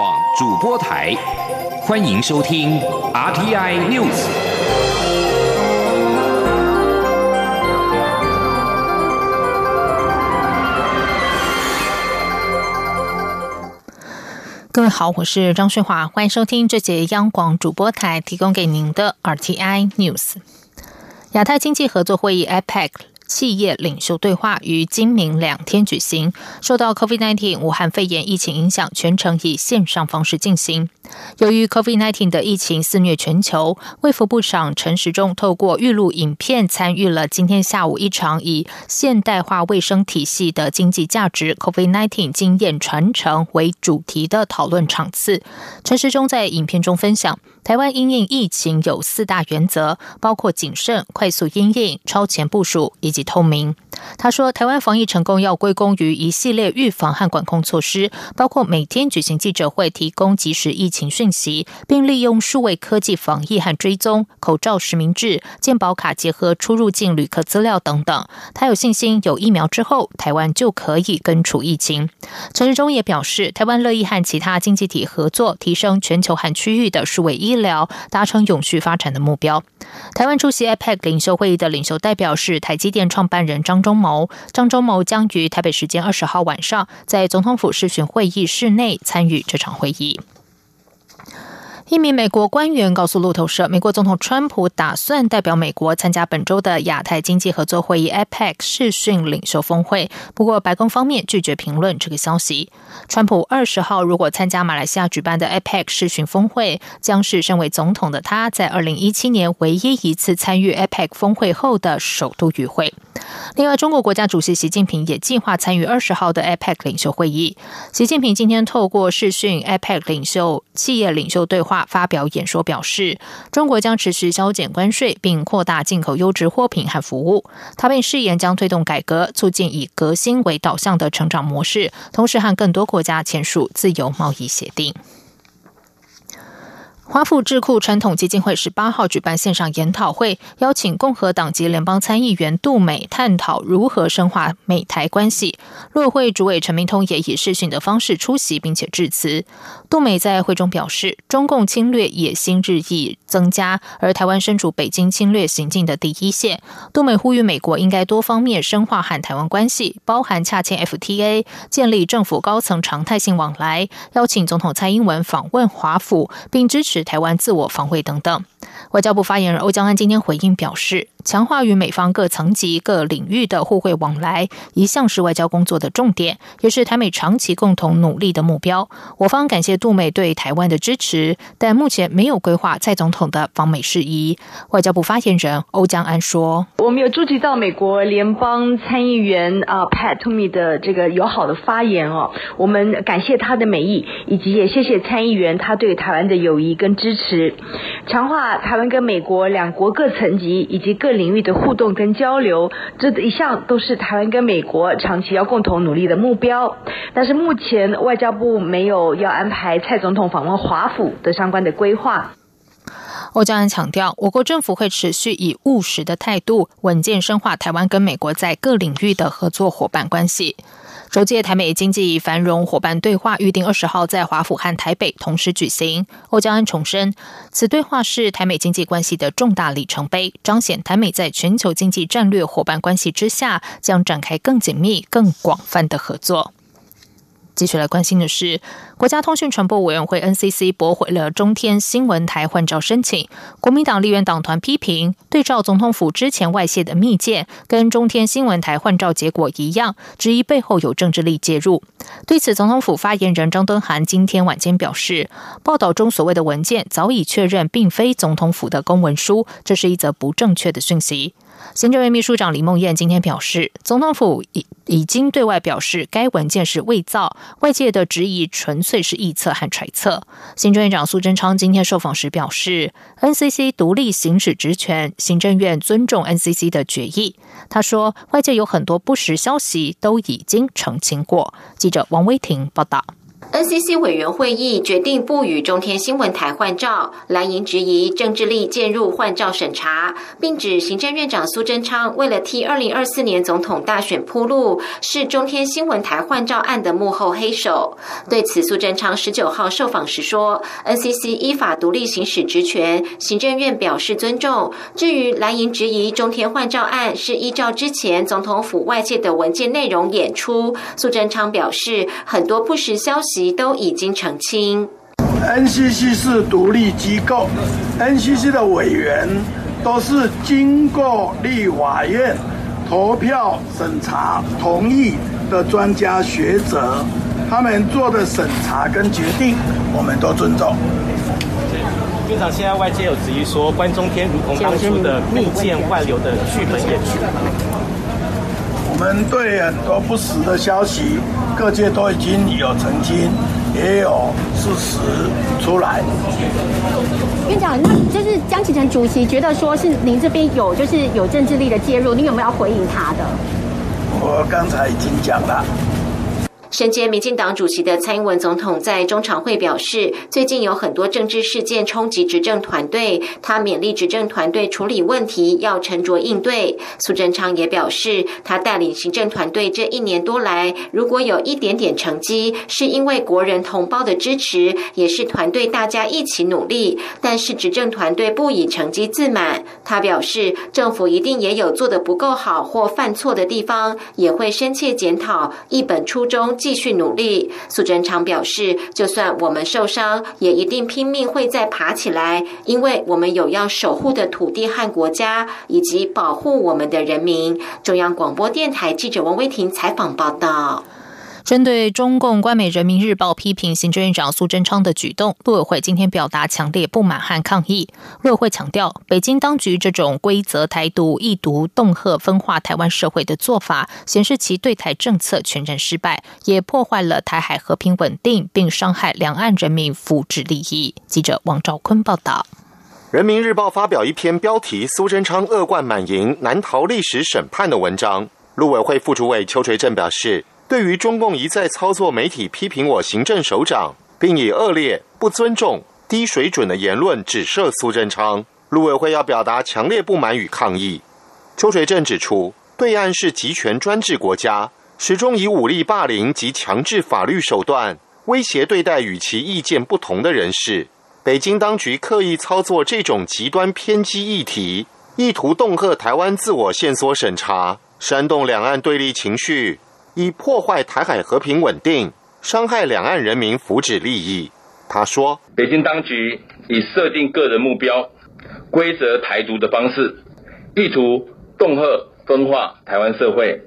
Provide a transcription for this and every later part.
广主播台，欢迎收听 RTI News。各位好，我是张顺华，欢迎收听这节央广主播台提供给您的 RTI News。亚太经济合作会议 （APEC）。企业领袖对话于今明两天举行。受到 COVID-19 武汉肺炎疫情影响，全程以线上方式进行。由于 COVID-19 的疫情肆虐全球，卫福部长陈时中透过预录影片参与了今天下午一场以现代化卫生体系的经济价值 COVID-19 经验传承为主题的讨论场次。陈时中在影片中分享。台湾因应疫情有四大原则，包括谨慎、快速因应、超前部署以及透明。他说，台湾防疫成功要归功于一系列预防和管控措施，包括每天举行记者会，提供及时疫情讯息，并利用数位科技防疫和追踪、口罩实名制、健保卡结合出入境旅客资料等等。他有信心，有疫苗之后，台湾就可以根除疫情。陈时中也表示，台湾乐意和其他经济体合作，提升全球和区域的数位医医疗，达成永续发展的目标。台湾出席 APEC 领袖会议的领袖代表是台积电创办人张忠谋。张忠谋将于台北时间二十号晚上，在总统府视讯会议室内参与这场会议。一名美国官员告诉路透社，美国总统川普打算代表美国参加本周的亚太经济合作会议 （APEC） 视讯领袖峰会。不过，白宫方面拒绝评论这个消息。川普二十号如果参加马来西亚举办的 APEC 视讯峰会，将是身为总统的他在二零一七年唯一一次参与 APEC 峰会后的首度与会。另外，中国国家主席习近平也计划参与二十号的 APEC 领袖会议。习近平今天透过视讯 APEC 领袖企业领袖对话。发表演说表示，中国将持续削减关税，并扩大进口优质货品和服务。他并誓言将推动改革，促进以革新为导向的成长模式，同时和更多国家签署自由贸易协定。华府智库传统基金会十八号举办线上研讨会，邀请共和党籍联邦参议员杜美探讨如何深化美台关系。落会主委陈明通也以视讯的方式出席，并且致辞。杜美在会中表示，中共侵略野心日益增加，而台湾身处北京侵略行径的第一线。杜美呼吁美国应该多方面深化和台湾关系，包含洽签 FTA，建立政府高层常态性往来，邀请总统蔡英文访问华府，并支持。台湾自我防卫等等。外交部发言人欧江安今天回应表示，强化与美方各层级、各领域的互惠往来，一向是外交工作的重点，也是台美长期共同努力的目标。我方感谢杜美对台湾的支持，但目前没有规划蔡总统的访美事宜。外交部发言人欧江安说：“我们有注意到美国联邦参议员啊 Pat Toomey 的这个友好的发言哦，我们感谢他的美意，以及也谢谢参议员他对台湾的友谊跟支持，强化。”台湾跟美国两国各层级以及各领域的互动跟交流，这一向都是台湾跟美国长期要共同努力的目标。但是目前外交部没有要安排蔡总统访问华府的相关的规划。欧江安强调，我国政府会持续以务实的态度，稳健深化台湾跟美国在各领域的合作伙伴关系。首届台美经济繁荣伙伴对话预定二十号在华府和台北同时举行。欧江安重申，此对话是台美经济关系的重大里程碑，彰显台美在全球经济战略伙伴关系之下，将展开更紧密、更广泛的合作。继续来关心的是，国家通讯传播委员会 NCC 驳回了中天新闻台换照申请。国民党立院党团批评，对照总统府之前外泄的密件，跟中天新闻台换照结果一样，质疑背后有政治力介入。对此，总统府发言人张敦涵今天晚间表示，报道中所谓的文件早已确认并非总统府的公文书，这是一则不正确的讯息。行政院秘书长李梦燕今天表示，总统府已已经对外表示，该文件是伪造，外界的质疑纯粹是臆测和揣测。行政院长苏贞昌今天受访时表示，NCC 独立行使职权，行政院尊重 NCC 的决议。他说，外界有很多不实消息，都已经澄清过。记者王威婷报道。NCC 委员会议决定不与中天新闻台换照，蓝营质疑政治力介入换照审查，并指行政院长苏贞昌为了替二零二四年总统大选铺路，是中天新闻台换照案的幕后黑手。对此，苏贞昌十九号受访时说：“NCC 依法独立行使职权，行政院表示尊重。至于蓝营质疑中天换照案是依照之前总统府外界的文件内容演出，苏贞昌表示很多不实消息。”都已经澄清。NCC 是独立机构，NCC 的委员都是经过立法院投票审查同意的专家学者，他们做的审查跟决定，我们都尊重。院长，现在外界有质疑说，关中天如同当初的密件外流的剧本演出。我们对很多不实的消息，各界都已经有澄清，也有事实出来。院长，那就是江启臣主席觉得说是您这边有就是有政治力的介入，你有没有要回应他的？我刚才已经讲了。身兼民进党主席的蔡英文总统在中常会表示，最近有很多政治事件冲击执政团队，他勉励执政团队处理问题要沉着应对。苏贞昌也表示，他带领行政团队这一年多来，如果有一点点成绩，是因为国人同胞的支持，也是团队大家一起努力。但是执政团队不以成绩自满，他表示，政府一定也有做得不够好或犯错的地方，也会深切检讨，一本初衷。继续努力，苏贞昌表示，就算我们受伤，也一定拼命会再爬起来，因为我们有要守护的土地和国家，以及保护我们的人民。中央广播电台记者王威婷采访报道。针对中共官媒《人民日报》批评行政院长苏贞昌的举动，陆委会今天表达强烈不满和抗议。陆委会强调，北京当局这种规则台独、意图恫吓、分化台湾社会的做法，显示其对台政策全然失败，也破坏了台海和平稳定，并伤害两岸人民福祉利益。记者王兆坤报道。《人民日报》发表一篇标题“苏贞昌恶贯满盈，难逃历史审判”的文章。陆委会副主委邱垂正表示。对于中共一再操作媒体批评我行政首长，并以恶劣、不尊重、低水准的言论指涉苏贞昌，陆委会要表达强烈不满与抗议。邱垂正指出，对岸是集权专制国家，始终以武力霸凌及强制法律手段威胁对待与其意见不同的人士。北京当局刻意操作这种极端偏激议题，意图恫吓台湾自我线索审查，煽动两岸对立情绪。以破坏台海和平稳定，伤害两岸人民福祉利益。他说：“北京当局以设定个人目标、规则台独的方式，意图恫吓分化台湾社会，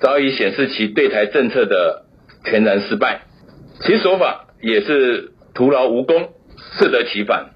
早已显示其对台政策的全然失败。其手法也是徒劳无功，适得其反。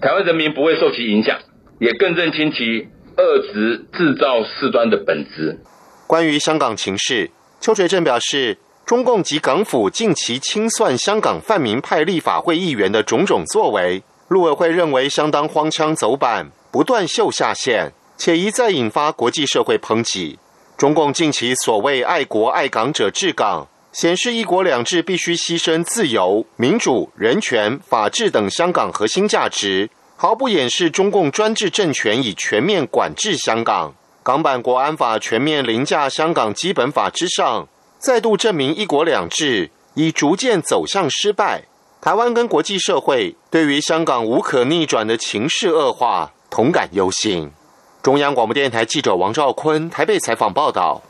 台湾人民不会受其影响，也更认清其遏制制造事端的本质。”关于香港情势。邱垂正表示，中共及港府近期清算香港泛民派立法会议员的种种作为，陆委会认为相当荒腔走板，不断秀下限，且一再引发国际社会抨击。中共近期所谓爱国爱港者治港，显示一国两制必须牺牲自由、民主、人权、法治等香港核心价值，毫不掩饰中共专制政权已全面管制香港。港版国安法全面凌驾香港基本法之上，再度证明一国两制已逐渐走向失败。台湾跟国际社会对于香港无可逆转的情势恶化同感忧心。中央广播电台记者王兆坤台北采访报道。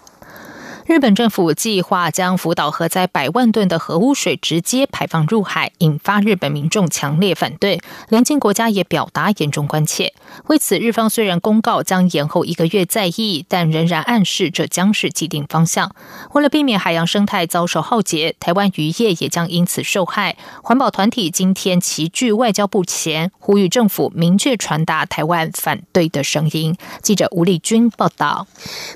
日本政府计划将福岛核灾百万吨的核污水直接排放入海，引发日本民众强烈反对。邻近国家也表达严重关切。为此，日方虽然公告将延后一个月再议，但仍然暗示这将是既定方向。为了避免海洋生态遭受浩劫，台湾渔业也将因此受害。环保团体今天齐聚外交部前，呼吁政府明确传达台湾反对的声音。记者吴丽君报道。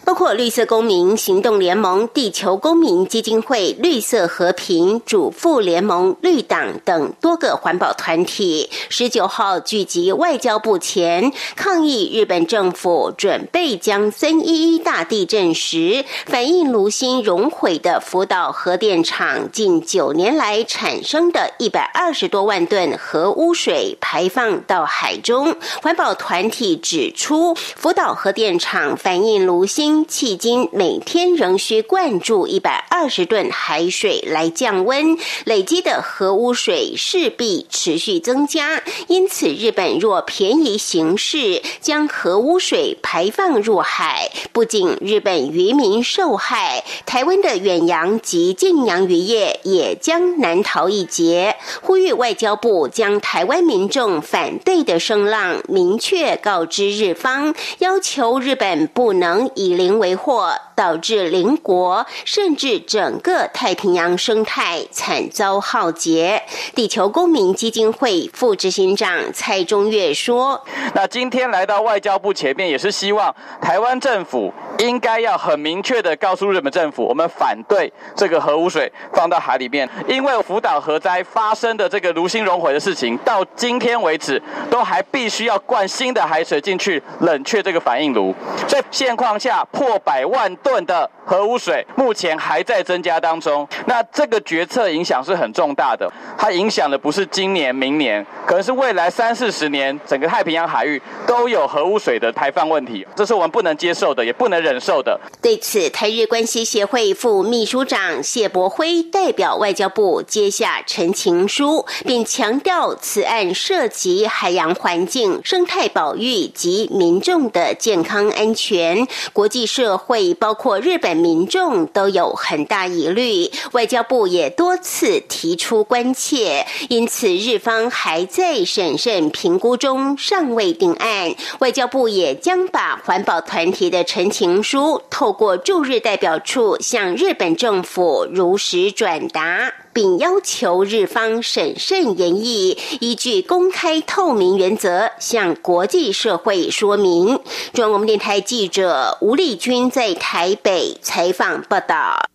包括绿色公民行动联。盟、地球公民基金会、绿色和平、主妇联盟、绿党等多个环保团体，十九号聚集外交部前，抗议日本政府准备将三一一大地震时反应炉芯熔毁的福岛核电厂近九年来产生的一百二十多万吨核污水排放到海中。环保团体指出，福岛核电厂反应炉芯迄今每天仍需灌注一百二十吨海水来降温，累积的核污水势必持续增加。因此，日本若便宜行事，将核污水排放入海，不仅日本渔民受害，台湾的远洋及近洋渔业也将难逃一劫。呼吁外交部将台湾民众反对的声浪明确告知日方，要求日本不能以邻为祸，导致邻国甚至整个太平洋生态惨遭浩劫。地球公民基金会副执行长蔡中岳说：“那今天来到外交部前面，也是希望台湾政府应该要很明确的告诉日本政府，我们反对这个核污水放到海里面，因为福岛核灾发生的这个炉芯熔毁的事情，到今天为止都还必须要灌新的海水进去冷却这个反应炉，所以现况下破百万吨的核污水目前还在增加当中。那这个决策影响是很重大的，它影响的不是今年、明年，可能是未来三四十年，整个太平洋海域都有核污水的排放问题，这是我们不能接受的，也不能忍受的。对此，台日关系协会副秘书长谢博辉代表外交部接下陈情书，并强调此案涉及海洋环境、生态保育及民众的健康安全，国际社会包括日本民众都有很大疑虑，外交部也多次提出关切，因此日方还在审慎评估中，尚未定案。外交部也将把环保团体的陈情书透过驻日代表处向日本政府如实转达。并要求日方审慎研议，依据公开透明原则向国际社会说明。中央广播电台记者吴丽君在台北采访报道。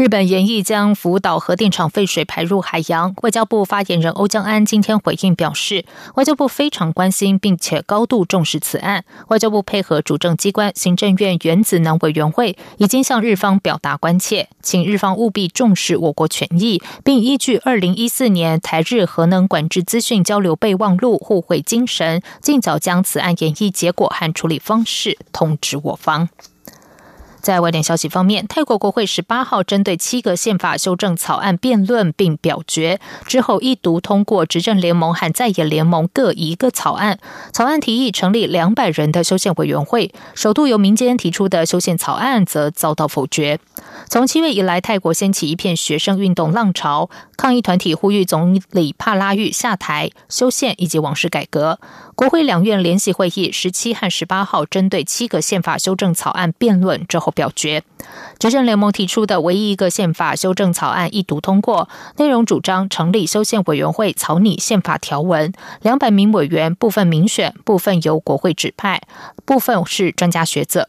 日本研议将福岛核电厂废水排入海洋。外交部发言人欧江安今天回应表示，外交部非常关心并且高度重视此案。外交部配合主政机关行政院原子能委员会，已经向日方表达关切，请日方务必重视我国权益，并依据二零一四年台日核能管制资讯交流备忘录互惠精神，尽早将此案演绎结果和处理方式通知我方。在外电消息方面，泰国国会十八号针对七个宪法修正草案辩论并表决之后，一读通过执政联盟和在野联盟各一个草案。草案提议成立两百人的修宪委员会，首度由民间提出的修宪草案则遭到否决。从七月以来，泰国掀起一片学生运动浪潮，抗议团体呼吁总理帕拉育下台、修宪以及王室改革。国会两院联席会议十七和十八号针对七个宪法修正草案辩论之后表决，执政联盟提出的唯一一个宪法修正草案一读通过，内容主张成立修宪委员会草拟宪法条文，两百名委员部分民选，部分由国会指派，部分是专家学者。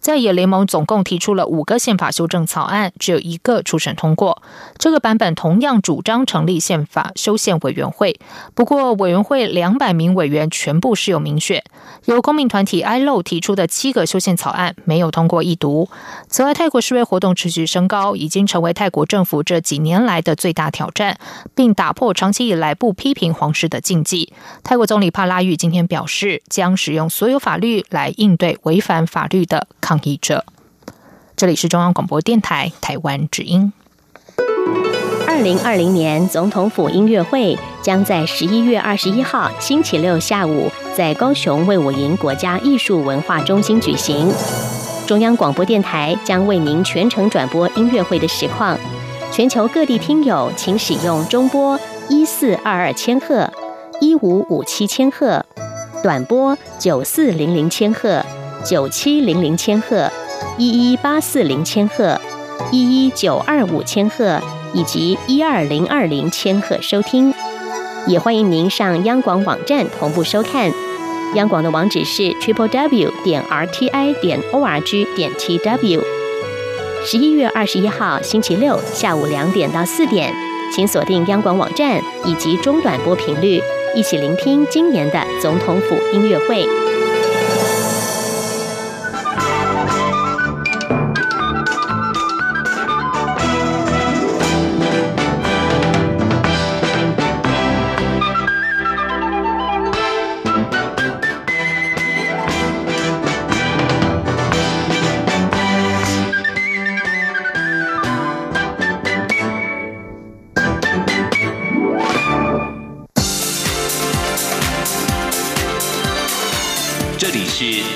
在野联盟总共提出了五个宪法修正正草案，只有一个初审通过。这个版本同样主张成立宪法修宪委员会，不过委员会两百名委员全部是有民选。由公民团体 ILO 提出的七个修宪草案没有通过一读。此外，泰国示威活动持续升高，已经成为泰国政府这几年来的最大挑战，并打破长期以来不批评皇室的禁忌。泰国总理帕拉育今天表示，将使用所有法律来应对违反法律的抗议者。这里是中央广播电台台湾之音。二零二零年总统府音乐会将在十一月二十一号星期六下午在高雄卫武营国家艺术文化中心举行。中央广播电台将为您全程转播音乐会的实况。全球各地听友请使用中波一四二二千赫、一五五七千赫、短波九四零零千赫、九七零零千赫。一一八四零千赫、一一九二五千赫以及一二零二零千赫收听，也欢迎您上央广网站同步收看。央广的网址是 triple w 点 r t i 点 o r g 点 t w。十一月二十一号星期六下午两点到四点，请锁定央广网站以及中短波频率，一起聆听今年的总统府音乐会。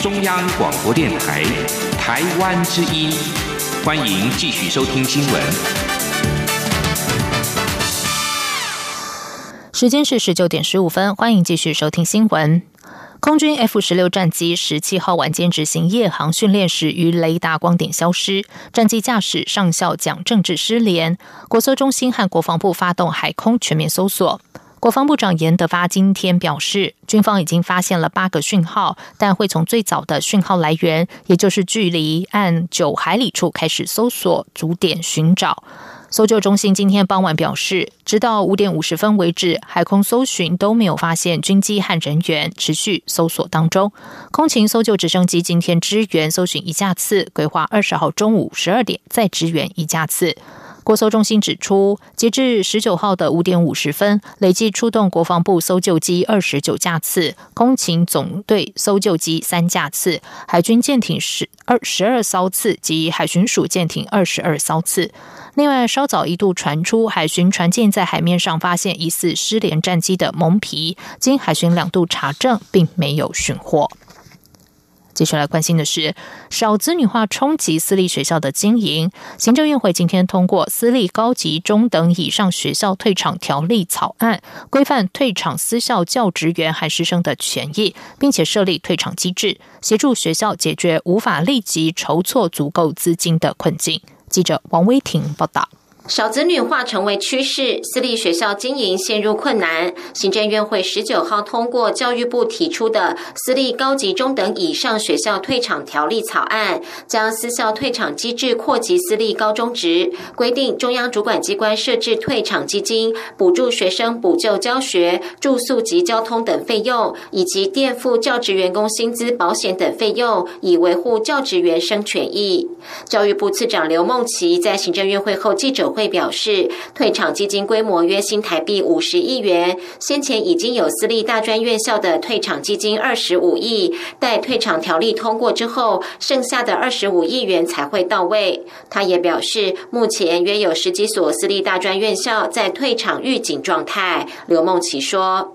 中央广播电台，台湾之音，欢迎继续收听新闻。时间是十九点十五分，欢迎继续收听新闻。空军 F 十六战机十七号晚间执行夜航训练时，于雷达光点消失，战机驾驶上校蒋政治失联。国搜中心和国防部发动海空全面搜索。国防部长严德发今天表示，军方已经发现了八个讯号，但会从最早的讯号来源，也就是距离岸九海里处开始搜索，逐点寻找。搜救中心今天傍晚表示，直到五点五十分为止，海空搜寻都没有发现军机和人员，持续搜索当中。空勤搜救直升机今天支援搜寻一架次，规划二十号中午十二点再支援一架次。国搜中心指出，截至十九号的五点五十分，累计出动国防部搜救机二十九架次，空勤总队搜救机三架次，海军舰艇十二十二艘次及海巡署舰艇二十二艘次。另外，稍早一度传出海巡船舰在海面上发现疑似失联战机的蒙皮，经海巡两度查证，并没有寻获。接下来关心的是少子女化冲击私立学校的经营。行政院会今天通过私立高级中等以上学校退场条例草案，规范退场私校教职员和师生的权益，并且设立退场机制，协助学校解决无法立即筹措足够资金的困境。记者王威婷报道。少子女化成为趋势，私立学校经营陷入困难。行政院会十九号通过教育部提出的私立高级中等以上学校退场条例草案，将私校退场机制扩及私立高中职，规定中央主管机关设置退场基金，补助学生补救教学、住宿及交通等费用，以及垫付教职员工薪资、保险等费用，以维护教职员生权益。教育部次长刘梦琪在行政院会后记者。会表示，退场基金规模约新台币五十亿元，先前已经有私立大专院校的退场基金二十五亿，待退场条例通过之后，剩下的二十五亿元才会到位。他也表示，目前约有十几所私立大专院校在退场预警状态。刘梦琪说：“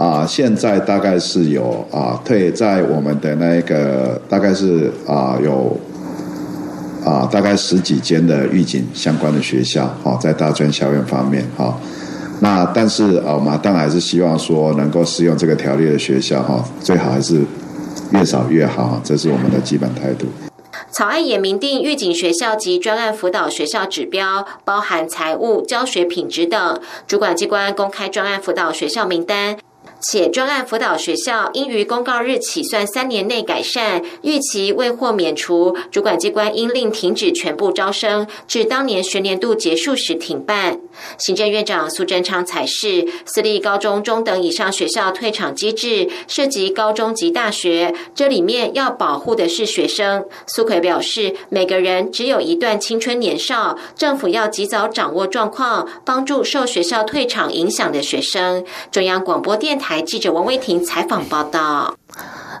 啊，现在大概是有啊退在我们的那个，大概是啊有。”啊，大概十几间的预警相关的学校，哈，在大专校院方面，哈，那但是啊，我们当然还是希望说能够适用这个条例的学校，哈，最好还是越少越好，这是我们的基本态度。草案也明定预警学校及专案辅导学校指标，包含财务、教学品质等，主管机关公开专案辅导学校名单。且专案辅导学校应于公告日起算三年内改善，逾期未获免除，主管机关应令停止全部招生，至当年学年度结束时停办。行政院长苏贞昌才是私立高中中等以上学校退场机制涉及高中及大学，这里面要保护的是学生。苏奎表示，每个人只有一段青春年少，政府要及早掌握状况，帮助受学校退场影响的学生。中央广播电台。台记者王威婷采访报道。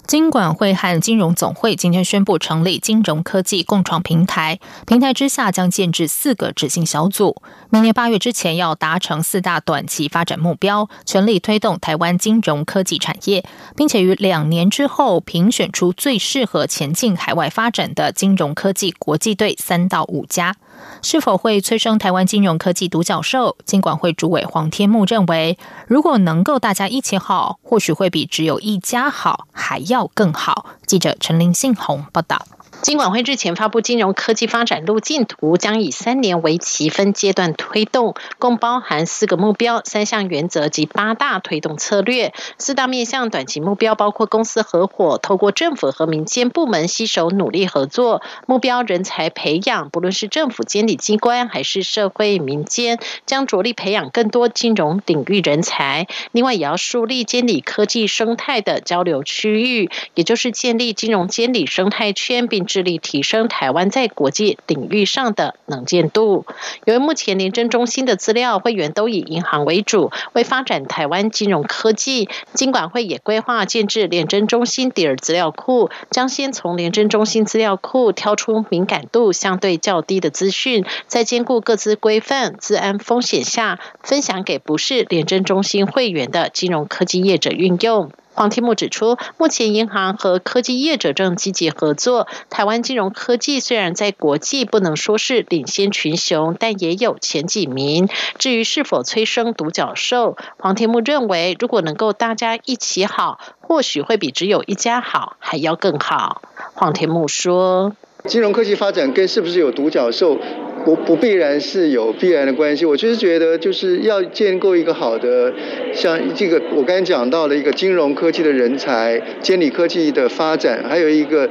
金管会和金融总会今天宣布成立金融科技共创平台，平台之下将建制四个执行小组，明年八月之前要达成四大短期发展目标，全力推动台湾金融科技产业，并且于两年之后评选出最适合前进海外发展的金融科技国际队三到五家。是否会催生台湾金融科技独角兽？金管会主委黄天木认为，如果能够大家一起好，或许会比只有一家好还要更好。记者陈林信宏报道。金管会日前发布金融科技发展路径图，将以三年为期分阶段推动，共包含四个目标、三项原则及八大推动策略。四大面向短期目标包括公司合伙，透过政府和民间部门携手努力合作；目标人才培养，不论是政府监理机关还是社会民间，将着力培养更多金融领域人才。另外，也要树立监理科技生态的交流区域，也就是建立金融监理生态圈，并。致力提升台湾在国际领域上的能见度。由于目前廉政中心的资料会员都以银行为主，为发展台湾金融科技，金管会也规划建制廉政中心第二资料库，将先从廉政中心资料库挑出敏感度相对较低的资讯，在兼顾各自规范、治安风险下，分享给不是廉政中心会员的金融科技业者运用。黄天木指出，目前银行和科技业者正积极合作。台湾金融科技虽然在国际不能说是领先群雄，但也有前几名。至于是否催生独角兽，黄天木认为，如果能够大家一起好，或许会比只有一家好还要更好。黄天木说：“金融科技发展跟是不是有独角兽？”不不必然是有必然的关系，我就是觉得就是要建构一个好的，像这个我刚才讲到了一个金融科技的人才，监理科技的发展，还有一个。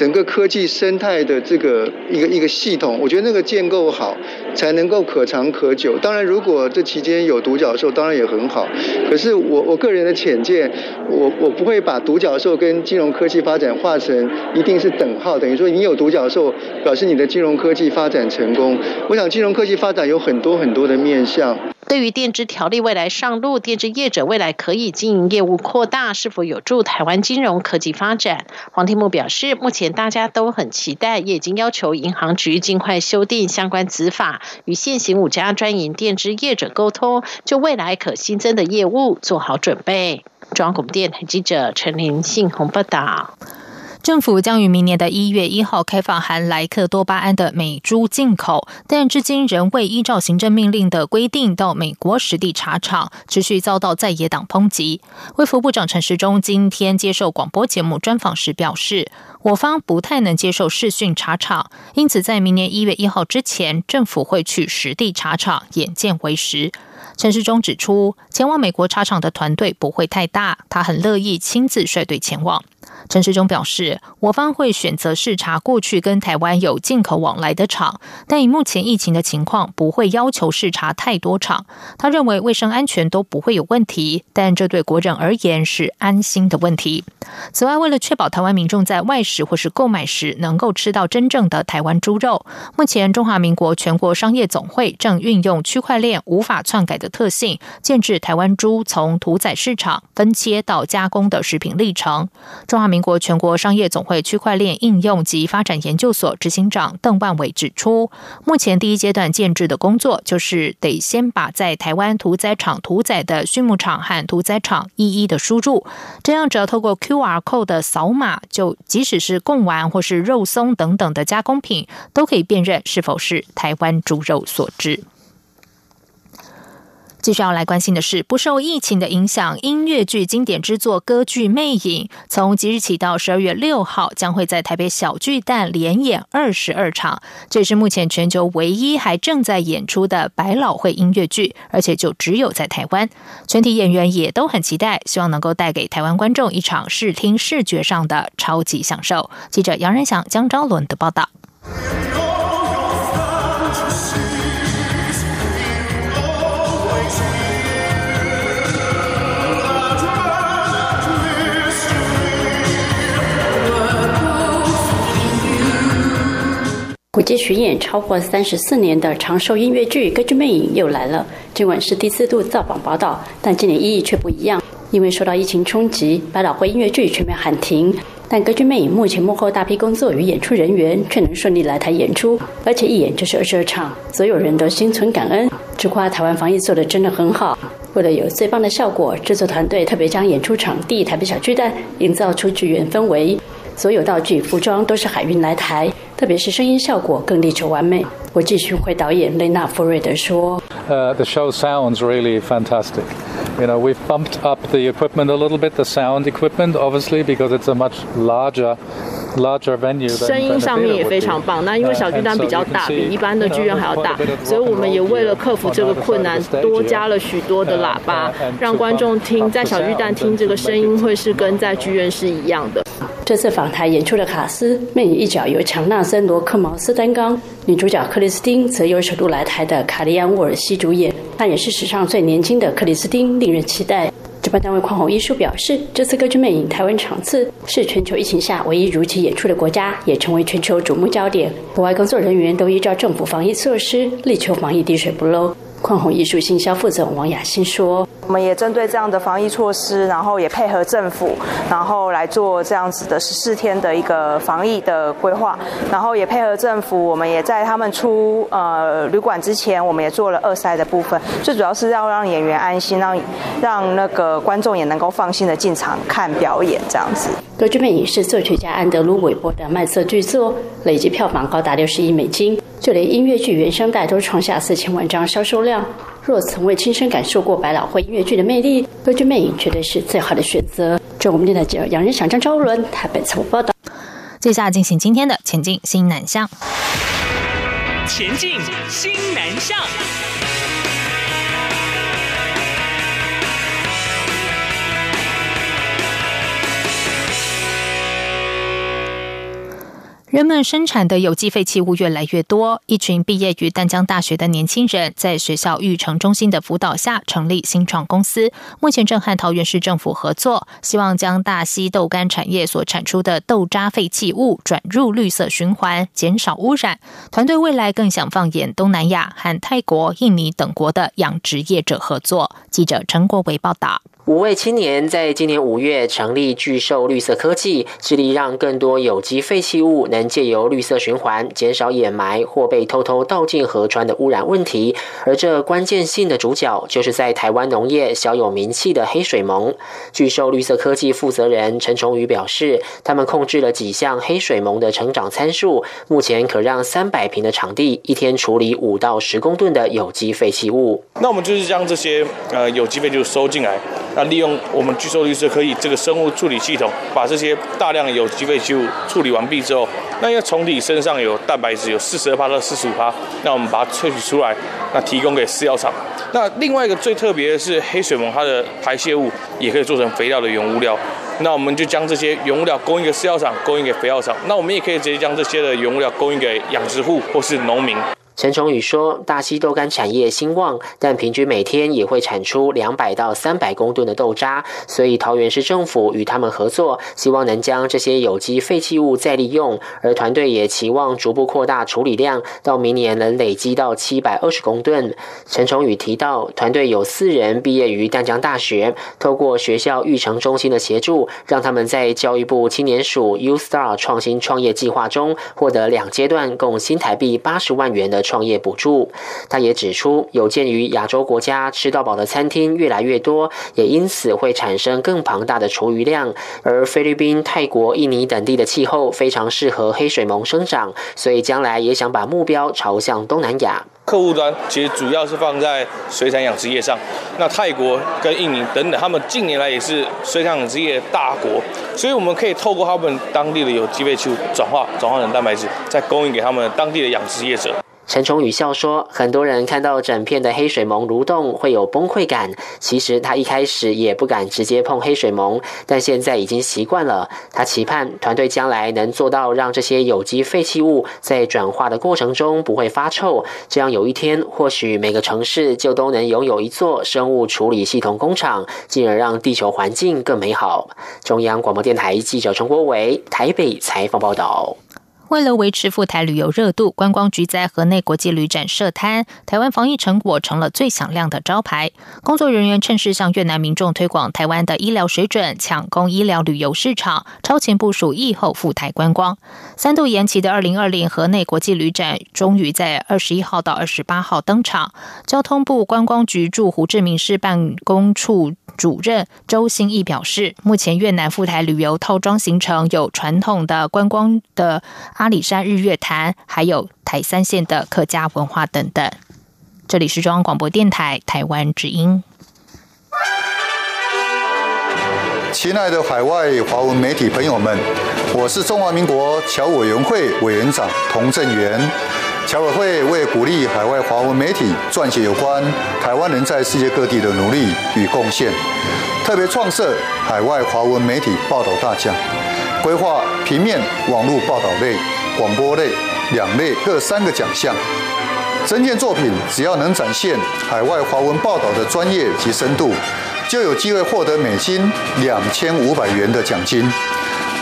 整个科技生态的这个一个一个系统，我觉得那个建构好，才能够可长可久。当然，如果这期间有独角兽，当然也很好。可是我我个人的浅见，我我不会把独角兽跟金融科技发展画成一定是等号，等于说你有独角兽，表示你的金融科技发展成功。我想金融科技发展有很多很多的面向。对于电支条例未来上路，电支业者未来可以经营业务扩大，是否有助台湾金融科技发展？黄天木表示，目前大家都很期待，也已经要求银行局尽快修订相关执法，与现行五家专营电支业者沟通，就未来可新增的业务做好准备。中央广播电台记者陈林信宏报道。政府将于明年的一月一号开放含莱克多巴胺的美猪进口，但至今仍未依照行政命令的规定到美国实地查厂，持续遭到在野党抨击。卫福部长陈时中今天接受广播节目专访时表示，我方不太能接受视讯查厂，因此在明年一月一号之前，政府会去实地查厂，眼见为实。陈时中指出，前往美国查厂的团队不会太大，他很乐意亲自率队前往。陈时中表示，我方会选择视察过去跟台湾有进口往来的厂，但以目前疫情的情况，不会要求视察太多厂。他认为卫生安全都不会有问题，但这对国人而言是安心的问题。此外，为了确保台湾民众在外食或是购买时能够吃到真正的台湾猪肉，目前中华民国全国商业总会正运用区块链无法篡改的特性，建制台湾猪从屠宰市场分切到加工的食品历程。中华民国全国商业总会区块链应用及发展研究所执行长邓万伟指出，目前第一阶段建制的工作，就是得先把在台湾屠宰场屠宰的畜牧场和屠宰场一一的输入，这样只要透过 QR code 的扫码，就即使是贡丸或是肉松等等的加工品，都可以辨认是否是台湾猪肉所制。继续要来关心的是，不受疫情的影响，音乐剧经典之作歌剧《魅影》从即日起到十二月六号，将会在台北小巨蛋连演二十二场。这是目前全球唯一还正在演出的百老汇音乐剧，而且就只有在台湾。全体演员也都很期待，希望能够带给台湾观众一场视听视觉上的超级享受。记者杨仁祥、江昭伦的报道。国际巡演超过三十四年的长寿音乐剧《歌剧魅影》又来了。尽管是第四度造访宝岛，但今年意义却不一样，因为受到疫情冲击，百老汇音乐剧全面喊停。但《歌剧魅影》目前幕后大批工作与演出人员却能顺利来台演出，而且一演就是二十二场，所有人都心存感恩，直夸台湾防疫做得真的很好。为了有最棒的效果，制作团队特别将演出场地台北小巨蛋营造出剧院氛围。所有道具、服装都是海运来台，特别是声音效果更力求完美。国际巡回导演雷纳·福瑞德说：“Uh, the show sounds really fantastic. You know, we've bumped up the equipment a little bit, the sound equipment, obviously, because it's a much larger larger venue. 声音上面也非常棒。那因为小巨蛋比较大，比一般的剧院还要大，所以我们也为了克服这个困难，多加了许多的喇叭，让观众听在小巨蛋听这个声音会是跟在剧院是一样的。这次访台演出的卡斯，魅影一角由强纳森·罗克茅斯担纲，女主角克克里斯汀则由首都来台的卡利安·沃尔西主演。那也是史上最年轻的克里斯汀，令人期待。主办单位匡宏艺术表示，这次歌剧魅影台湾场次是全球疫情下唯一如期演出的国家，也成为全球瞩目焦点。国外工作人员都依照政府防疫措施，力求防疫滴水不漏。匡宏艺术行销负责人王雅欣说：“我们也针对这样的防疫措施，然后也配合政府，然后来做这样子的十四天的一个防疫的规划，然后也配合政府，我们也在他们出呃旅馆之前，我们也做了二筛的部分。最主要是要让演员安心，让让那个观众也能够放心的进场看表演这样子。”歌剧魅影是作曲家安德鲁·韦伯的麦色巨作，累计票房高达六十亿美金，就连音乐剧原声带都创下四千万张销售量。若从未亲身感受过百老汇音乐剧的魅力，歌剧魅影绝对是最好的选择。中国电台记者杨仁祥、张昭伦台北采访报道。接下来进行今天的前进新南向。前进新南向。人们生产的有机废弃物越来越多，一群毕业于淡江大学的年轻人在学校育成中心的辅导下成立新创公司，目前正和桃园市政府合作，希望将大溪豆干产业所产出的豆渣废弃物转入绿色循环，减少污染。团队未来更想放眼东南亚和泰国、印尼等国的养殖业者合作。记者陈国伟报道。五位青年在今年五月成立巨兽绿色科技，致力让更多有机废弃物能借由绿色循环，减少掩埋或被偷偷倒进河川的污染问题。而这关键性的主角，就是在台湾农业小有名气的黑水虻。巨兽绿色科技负责人陈崇宇表示，他们控制了几项黑水虻的成长参数，目前可让三百平的场地一天处理五到十公吨的有机废弃物。那我们就是将这些呃有机废就收进来。那利用我们巨兽绿色科技这个生物处理系统，把这些大量有机废弃物处理完毕之后，那因为虫体身上有蛋白质，有四十二帕到四十五帕，那我们把它萃取出来，那提供给饲料厂。那另外一个最特别的是黑水虻，它的排泄物也可以做成肥料的原物料。那我们就将这些原物料供应给饲料厂，供应给肥料厂。那我们也可以直接将这些的原物料供应给养殖户或是农民。陈崇宇说：“大溪豆干产业兴旺，但平均每天也会产出两百到三百公吨的豆渣，所以桃园市政府与他们合作，希望能将这些有机废弃物再利用。而团队也期望逐步扩大处理量，到明年能累积到七百二十公吨。”陈崇宇提到，团队有四人毕业于淡江大学，透过学校育成中心的协助，让他们在教育部青年署 U Star 创新创业计划中获得两阶段共新台币八十万元的。创业补助，他也指出，有鉴于亚洲国家吃到饱的餐厅越来越多，也因此会产生更庞大的厨余量。而菲律宾、泰国、印尼等地的气候非常适合黑水虻生长，所以将来也想把目标朝向东南亚。客户端其实主要是放在水产养殖业上。那泰国跟印尼等等，他们近年来也是水产养殖业大国，所以我们可以透过他们当地的有机废弃物转化，转化成蛋白质，再供应给他们当地的养殖业者。陈崇宇笑说：“很多人看到整片的黑水虻蠕动会有崩溃感。其实他一开始也不敢直接碰黑水虻，但现在已经习惯了。他期盼团队将来能做到让这些有机废弃物在转化的过程中不会发臭。这样有一天，或许每个城市就都能拥有一座生物处理系统工厂，进而让地球环境更美好。”中央广播电台记者陈国伟台北采访报道。为了维持赴台旅游热度，观光局在河内国际旅展设摊，台湾防疫成果成了最响亮的招牌。工作人员趁势向越南民众推广台湾的医疗水准，抢攻医疗旅游市场，超前部署疫后赴台观光。三度延期的二零二零河内国际旅展，终于在二十一号到二十八号登场。交通部观光局驻胡志明市办公处。主任周新义表示，目前越南赴台旅游套装行程有传统的观光的阿里山日月潭，还有台三线的客家文化等等。这里是中央广播电台台湾之音。亲爱的海外华文媒体朋友们。我是中华民国侨委员会委员长童振源。侨委会为鼓励海外华文媒体撰写有关台湾人在世界各地的努力与贡献，特别创设海外华文媒体报道大奖，规划平面、网络报道类、广播类两类各三个奖项。整件作品只要能展现海外华文报道的专业及深度，就有机会获得美金两千五百元的奖金。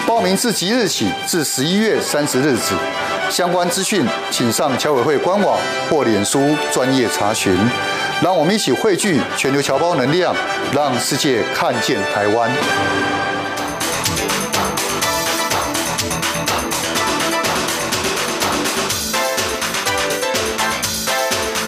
报名自即日起至十一月三十日止。相关资讯，请上侨委会官网或脸书专业查询。让我们一起汇聚全球侨胞能量，让世界看见台湾。